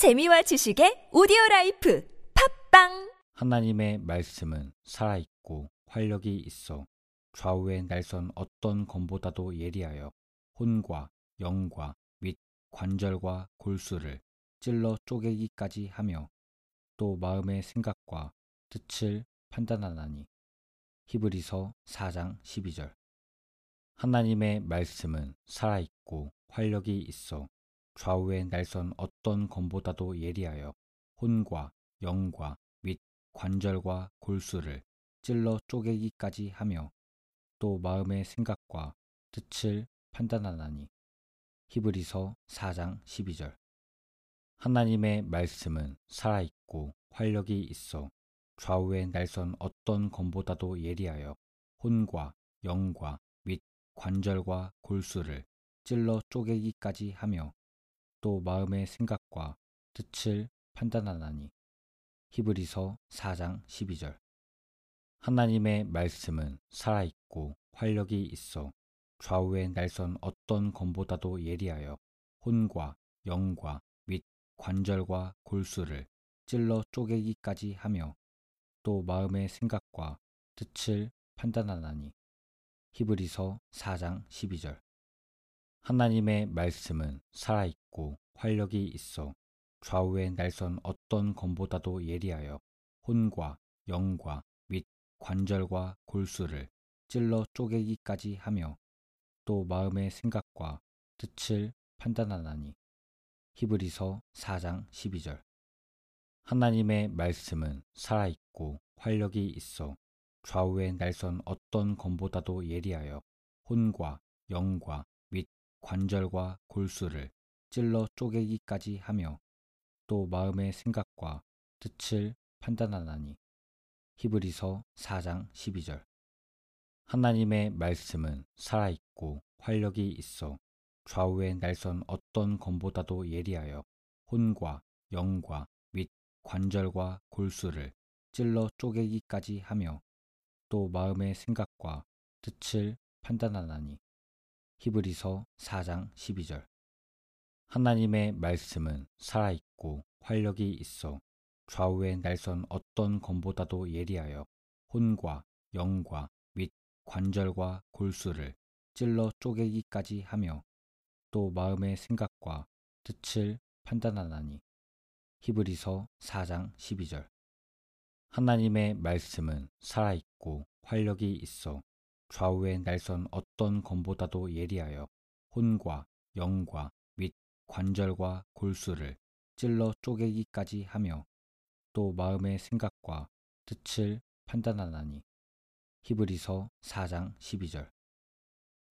재미와 지식의 오디오 라이프 팟빵! 하나님의 말씀은 살아 있고 활력이 있어 좌우의 날선 어떤 검보다도 예리하여 혼과 영과 및 관절과 골수를 찔러 쪼개기까지 하며 또 마음의 생각과 뜻을 판단하나니. 히브리서 4장 12절. 하나님의 말씀은 살아 있고 활력이 있어 좌우의 날선 어떤 검보다도 예리하여 혼과 영과 및 관절과 골수를 찔러 쪼개기까지 하며 또 마음의 생각과 뜻을 판단하나니. 히브리서 4장 12절. 하나님의 말씀은 살아있고 활력이 있어 좌우의 날선 어떤 검보다도 예리하여 혼과 영과 및 관절과 골수를 찔러 쪼개기까지 하며 또 마음의 생각과 뜻을 판단하나니. 히브리서 4장 12절. 하나님의 말씀은 살아있고 활력이 있어 좌우의 날선 어떤 검보다도 예리하여 혼과 영과 및 관절과 골수를 찔러 쪼개기까지 하며 또 마음의 생각과 뜻을 판단하나니. 히브리서 4장 12절 하나님의 말씀은 살아있고 활력이 있어 좌우의 날선 어떤 검보다도 예리하여 혼과 영과 및 관절과 골수를 찔러 쪼개기까지 하며 또 마음의 생각과 뜻을 판단하나니. 히브리서 4장 12절. 하나님의 말씀은 살아있고 활력이 있어 좌우의 날선 어떤 검보다도 예리하여 혼과 영과 및 관절과 골수를 찔러 쪼개기까지 하며 또 마음의 생각과 뜻을 판단하나니. 히브리서 4장 12절. 하나님의 말씀은 살아있고 활력이 있어 좌우의 날선 어떤 검보다도 예리하여 혼과 영과 및 관절과 골수를 찔러 쪼개기까지 하며 또 마음의 생각과 뜻을 판단하나니 히브리서 4장 12절. 하나님의 말씀은 살아있고 활력이 있어 좌우의 날선 어떤 검보다도 예리하여 혼과 영과 및 관절과 골수를 찔러 쪼개기까지 하며 또 마음의 생각과 뜻을 판단하나니. 히브리서 4장 12절. 하나님의 말씀은 살아있고 활력이 있어 좌우의 날선 어떤 검보다도 예리하여 혼과 영과 및 관절과 골수를 찔러 쪼개기까지 하며 또 마음의 생각과 뜻을 판단하나니. 히브리서 4장 12절.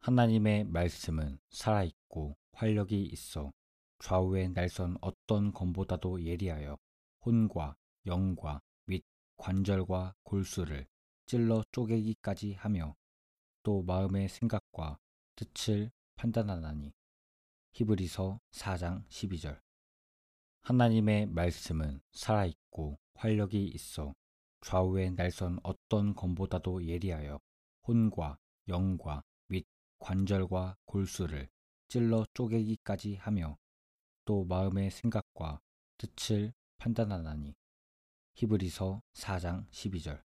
하나님의 말씀은 살아있고 활력이 있어 좌우의 날선 어떤 검보다도 예리하여 혼과 영과 및 관절과 골수를 찔러 쪼개기까지 하며 또 마음의 생각과 뜻을 판단하나니. 히브리서 4장 12절. 하나님의 말씀은 살아있고 활력이 있어 좌우의 날선 어떤 검보다도 예리하여 혼과 영과 및 관절과 골수를 찔러 쪼개기까지 하며 또 마음의 생각과 뜻을 판단하나니. 히브리서 4장 12절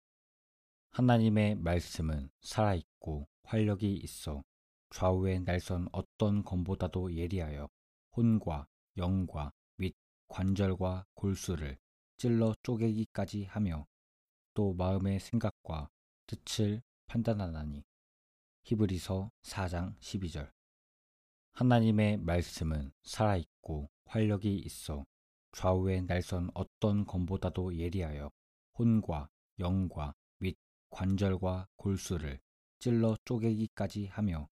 하나님의 말씀은 살아있고 활력이 있어 좌우의 날선 어떤 검보다도 예리하여 혼과 영과 및 관절과 골수를 찔러 쪼개기까지 하며 또 마음의 생각과 뜻을 판단하나니. 히브리서 4장 12절. 하나님의 말씀은 살아있고 활력이 있어 좌우의 날선 어떤 검보다도 예리하여 혼과 영과 및 관절과 골수를 찔러 쪼개기까지 하며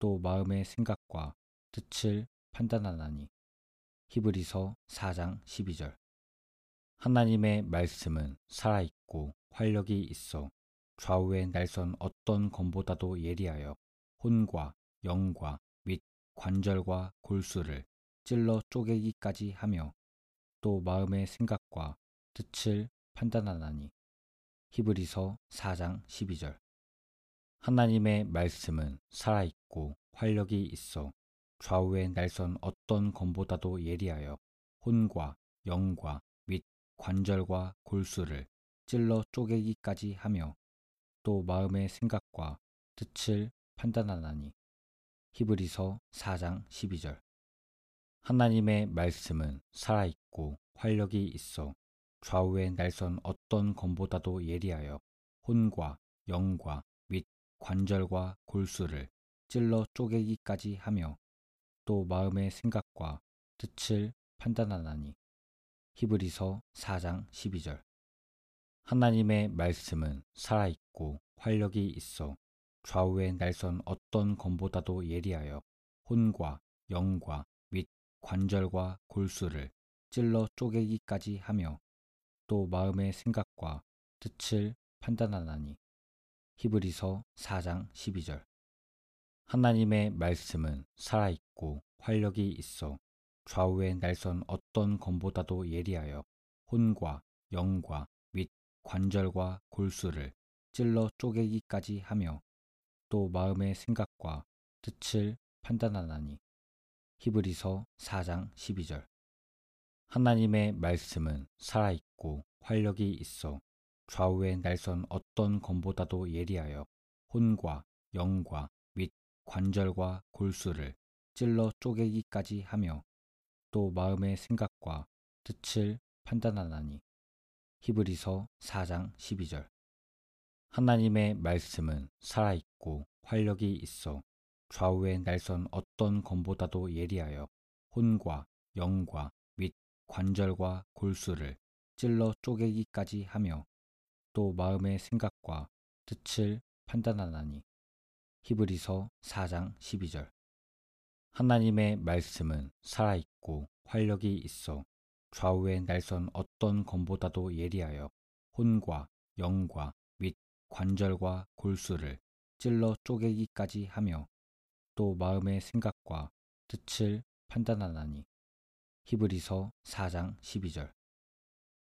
또 마음의 생각과 뜻을 판단하나니. 히브리서 4장 12절. 하나님의 말씀은 살아있고 활력이 있어 좌우의 날선 어떤 검보다도 예리하여 혼과 영과 및 관절과 골수를 찔러 쪼개기까지 하며 또 마음의 생각과 뜻을 판단하나니 히브리서 4장 12절. 하나님의 말씀은 살아있고 활력이 있어 좌우의 날선 어떤 검보다도 예리하여 혼과 영과 및 관절과 골수를 찔러 쪼개기까지 하며 또 마음의 생각과 뜻을 판단하나니. 히브리서 4장 12절. 하나님의 말씀은 살아있고 활력이 있어 좌우의 날선 어떤 검보다도 예리하여 혼과 영과 및 관절과 골수를 찔러 쪼개기까지 하며 또 마음의 생각과 뜻을 판단하나니. 히브리서 4장 12절. 하나님의 말씀은 살아있고 활력이 있어 좌우의 날선 어떤 검보다도 예리하여 혼과 영과 및 관절과 골수를 찔러 쪼개기까지 하며 또 마음의 생각과 뜻을 판단하나니. 히브리서 4장 12절. 하나님의 말씀은 살아있고 활력이 있어 좌우의 날선 어떤 검보다도 예리하여 혼과 영과 및 관절과 골수를 찔러 쪼개기까지 하며 또 마음의 생각과 뜻을 판단하나니. 히브리서 4장 12절 하나님의 말씀은 살아있고 활력이 있어 좌우의 날선 어떤 검보다도 예리하여 혼과 영과 및 관절과 골수를 찔러 쪼개기까지 하며 또 마음의 생각과 뜻을 판단하나니. 히브리서 4장 12절. 하나님의 말씀은 살아있고 활력이 있어 좌우의 날선 어떤 검보다도 예리하여 혼과 영과 및 관절과 골수를 찔러 쪼개기까지 하며 또 마음의 생각과 뜻을 판단하나니. 히브리서 4장 12절. 하나님의 말씀은 살아있고 활력이 있어 좌우의 날선 어떤 검보다도 예리하여 혼과 영과 및 관절과 골수를 찔러 쪼개기까지 하며 또 마음의 생각과 뜻을 판단하나니 히브리서 4장 12절.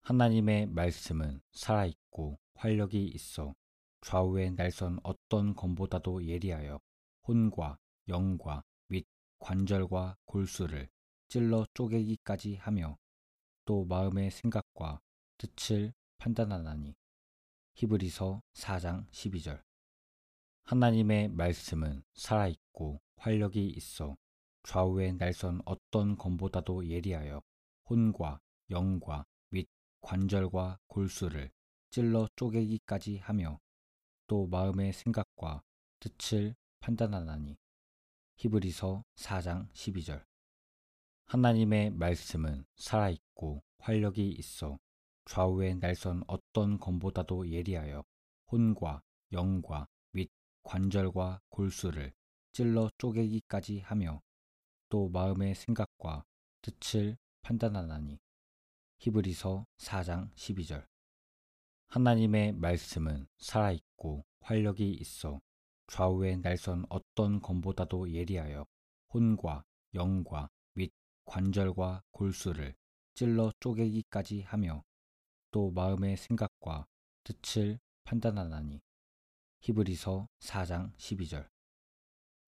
하나님의 말씀은 살아있고 활력이 있어 좌우의 날선 어떤 검보다도 예리하여 혼과 영과 및 관절과 골수를 찔러 쪼개기까지 하며 또 마음의 생각과 뜻을 판단하나니. 히브리서 4장 12절. 하나님의 말씀은 살아있고 활력이 있어 좌우의 날선 어떤 검보다도 예리하여 혼과 영과 및 관절과 골수를 찔러 쪼개기까지 하며 또 마음의 생각과 뜻을 판단하나니. 히브리서 4장 12절. 하나님의 말씀은 살아있고 활력이 있어 좌우의 날선 어떤 검보다도 예리하여 혼과 영과 및 관절과 골수를 찔러 쪼개기까지 하며 또 마음의 생각과 뜻을 판단하나니. 히브리서 4장 12절. 하나님의 말씀은 살아있고 활력이 있어 좌우의 날선 어떤 검보다도 예리하여 혼과 영과 및 관절과 골수를 찔러 쪼개기까지 하며 또 마음의 생각과 뜻을 판단하나니. 히브리서 4장 12절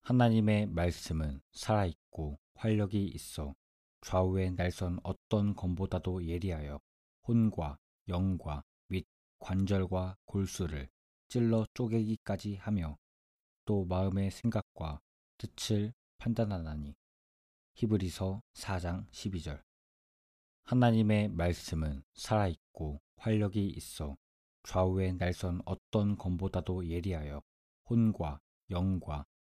하나님의 말씀은 살아있고 활력이 있어 좌우의 날선 어떤 검보다도 예리하여 혼과 영과 및 관절과 골수를 찔러 쪼개기까지 하며 또 마음의 생각과 뜻을 판단하나니. 히브리서 4장 12절. 하나님의 말씀은 살아있고 활력이 있어 좌우의 날선 어떤 검보다도 예리하여 혼과 영과 및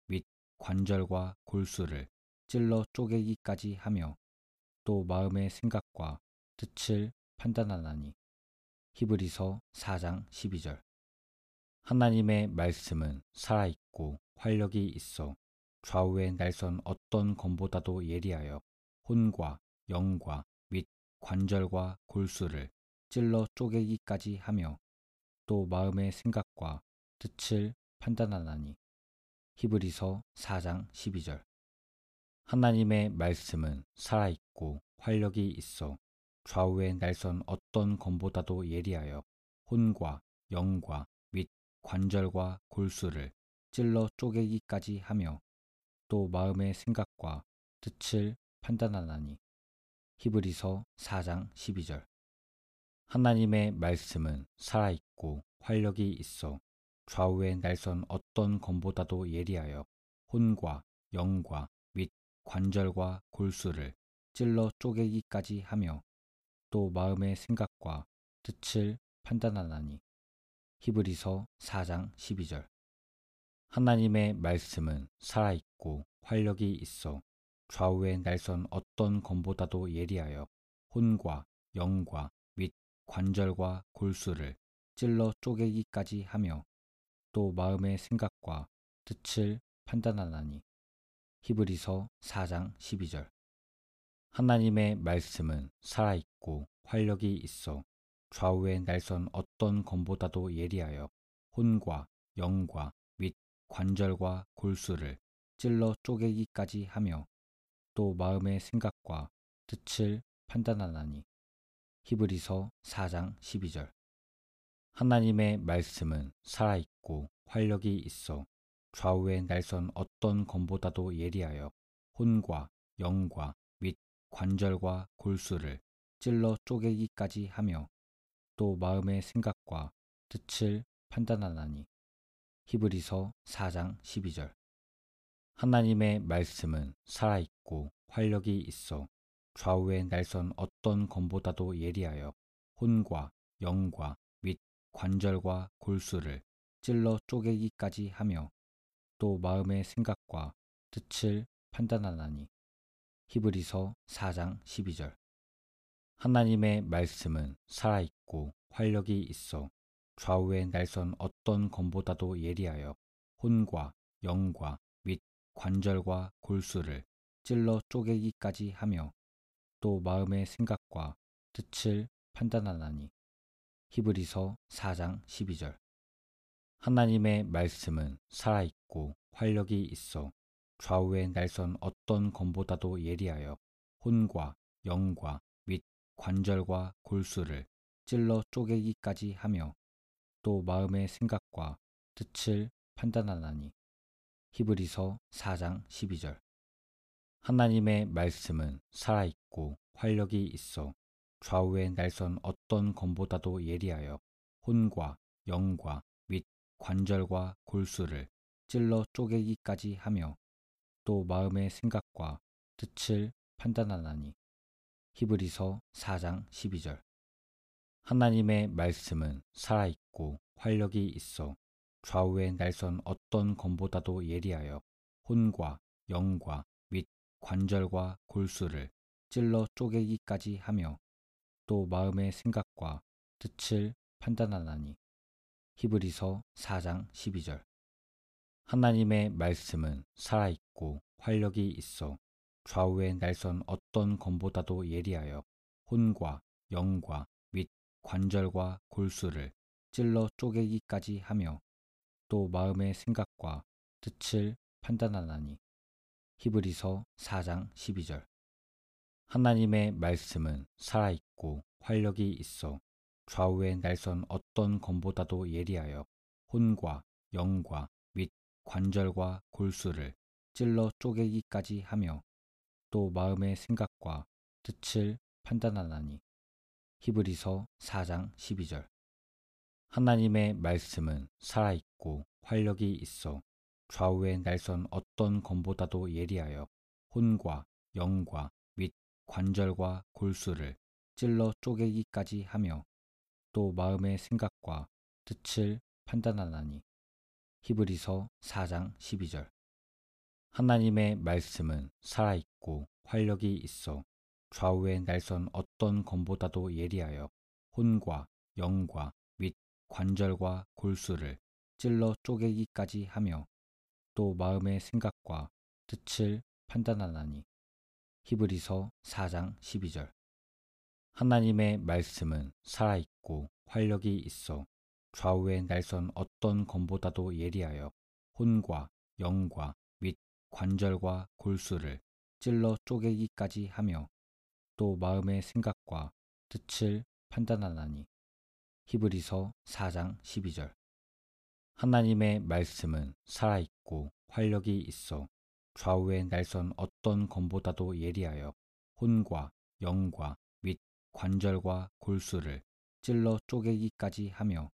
관절과 골수를 찔러 쪼개기까지 하며 또 마음의 생각과 뜻을 판단하나니. 히브리서 4장 12절. 하나님의 말씀은 살아있고 활력이 있어 좌우의 날선 어떤 검보다도 예리하여 혼과 영과 및 관절과 골수를 찔러 쪼개기까지 하며 또 마음의 생각과 뜻을 판단하나니 히브리서 4장 12절. 하나님의 말씀은 살아있고 활력이 있어 좌우의 날선 어떤 검보다도 예리하여 혼과 영과 및 관절과 골수를 찔러 쪼개기까지 하며 또 마음의 생각과 뜻을 판단하나니. 히브리서 4장 12절. 하나님의 말씀은 살아있고 활력이 있어 좌우의 날선 어떤 검보다도 예리하여 혼과 영과 및 관절과 골수를 찔러 쪼개기까지 하며 또 마음의 생각과 뜻을 판단하나니. 히브리서 4장 12절. 하나님의 말씀은 살아있고 활력이 있어 좌우의 날선 어떤 검보다도 예리하여 혼과 영과 및 관절과 골수를 찔러 쪼개기까지 하며 또 마음의 생각과 뜻을 판단하나니. 히브리서 4장 12절. 하나님의 말씀은 살아있고 활력이 있어 좌우의 날선 어떤 검보다도 예리하여 혼과 영과 및 관절과 골수를 찔러 쪼개기까지 하며 또 마음의 생각과 뜻을 판단하나니. 히브리서 4장 12절 하나님의 말씀은 살아있고 활력이 있어 좌우의 날선 어떤 검보다도 예리하여 혼과 영과 및 관절과 골수를 찔러 쪼개기까지 하며 또 마음의 생각과 뜻을 판단하나니. 히브리서 4장 12절. 하나님의 말씀은 살아있고 활력이 있어 좌우의 날선 어떤 검보다도 예리하여 혼과 영과 및 관절과 골수를 찔러 쪼개기까지 하며 또 마음의 생각과 뜻을 판단하나니. 히브리서 4장 12절. 하나님의 말씀은 살아있고 활력이 있어 좌우의 날선 어떤 검보다도 예리하여 혼과 영과 관절과 골수를 찔러 쪼개기까지 하며 또 마음의 생각과 뜻을 판단하나니 히브리서 4장 12절. 하나님의 말씀은 살아있고 활력이 있어 좌우의 날선 어떤 검보다도 예리하여 혼과 영과 및 관절과 골수를 찔러 쪼개기까지 하며 또 마음의 생각과 뜻을 판단하나니. 히브리서 4장 12절. 하나님의 말씀은 살아있고 활력이 있어 좌우의 날선 어떤 검보다도 예리하여 혼과 영과 및 관절과 골수를 찔러 쪼개기까지 하며 또 마음의 생각과 뜻을 판단하나니. 히브리서 4장 12절. 하나님의 말씀은 살아있고 활력이 있어 좌우의 날선 어떤 검보다도 예리하여 혼과 영과 및 관절과 골수를 찔러 쪼개기까지 하며 또 마음의 생각과 뜻을 판단하나니. 히브리서 4장 12절. 하나님의 말씀은 살아있고 활력이 있어 좌우의 날선 어떤 검보다도 예리하여 혼과 영과 및 관절과 골수를 찔러 쪼개기까지 하며 또 마음의 생각과 뜻을 판단하나니. 히브리서 4장 12절 하나님의 말씀은 살아있고 활력이 있어 좌우의 날선 어떤 검보다도 예리하여 혼과 영과 및 관절과 골수를 찔러 쪼개기까지 하며 또 마음의 생각과 뜻을 판단하나니. 히브리서 4장 12절. 하나님의 말씀은 살아있고 활력이 있어 좌우의 날선 어떤 검보다도 예리하여 혼과 영과 및 관절과 골수를 찔러 쪼개기까지 하며 또 마음의 생각과 뜻을 판단하나니. 히브리서 4장 12절. 하나님의 말씀은 살아있고 활력이 있어 좌우의 날선 어떤 검보다도 예리하여 혼과 영과 관절과 골수를 찔러 쪼개기까지 하며 또 마음의 생각과 뜻을 판단하나니 히브리서 4장 12절. 하나님의 말씀은 살아있고 활력이 있어 좌우의 날선 어떤 검보다도 예리하여 혼과 영과 및 관절과 골수를 찔러 쪼개기까지 하며 또 마음의 생각과 뜻을 판단하나니. 히브리서 4장 12절. 하나님의 말씀은 살아있고 활력이 있어 좌우의 날선 어떤 검보다도 예리하여 혼과 영과 및 관절과 골수를 찔러 쪼개기까지 하며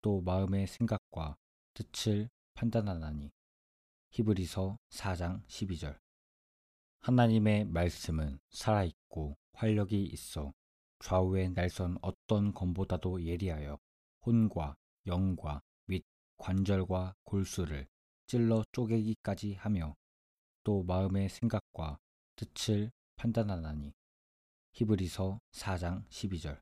또 마음의 생각과 뜻을 판단하나니. 히브리서 4장 12절. 하나님의 말씀은 살아있고 활력이 있어 좌우의 날선 어떤 검보다도 예리하여 혼과 영과 및 관절과 골수를 찔러 쪼개기까지 하며 또 마음의 생각과 뜻을 판단하나니. 히브리서 4장 12절.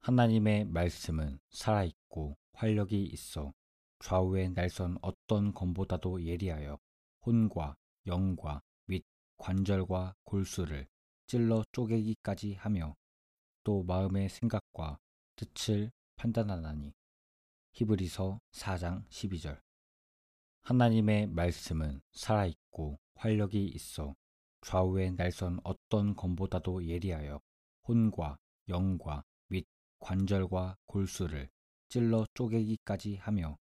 하나님의 말씀은 살아있고 활력이 있어 좌우의 날선 어떤 검보다도 예리하여 혼과 영과 및 관절과 골수를 찔러 쪼개기까지 하며 또 마음의 생각과 뜻을 판단하나니. 히브리서 4장 12절 하나님의 말씀은 살아있고 활력이 있어 좌우의 날선 어떤 검보다도 예리하여 혼과 영과 및 관절과 골수를 찔러 쪼개기까지 하며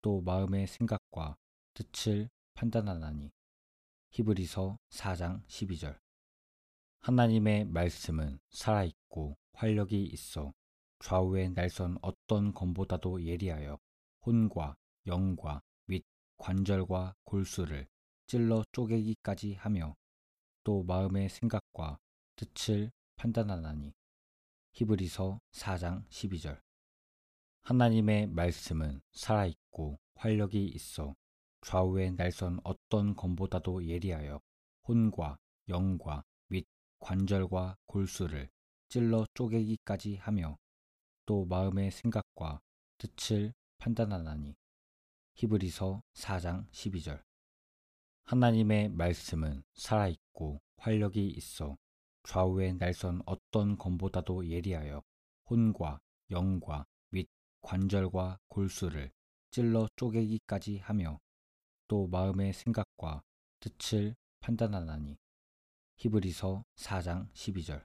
또 마음의 생각과 뜻을 판단하나니. 히브리서 4장 12절. 하나님의 말씀은 살아있고 활력이 있어 좌우의 날선 어떤 검보다도 예리하여 혼과 영과 및 관절과 골수를 찔러 쪼개기까지 하며 또 마음의 생각과 뜻을 판단하나니. 히브리서 4장 12절. 하나님의 말씀은 살아있고 활력이 있어 좌우의 날선 어떤 검보다도 예리하여 혼과 영과 및 관절과 골수를 찔러 쪼개기까지 하며 또 마음의 생각과 뜻을 판단하나니 히브리서 4장 12절. 하나님의 말씀은 살아있고 활력이 있어 좌우의 날선 어떤 검보다도 예리하여 혼과 영과 및 관절과 골수를 찔러 쪼개기까지 하며 또 마음의 생각과 뜻을 판단하나니. 히브리서 4장 12절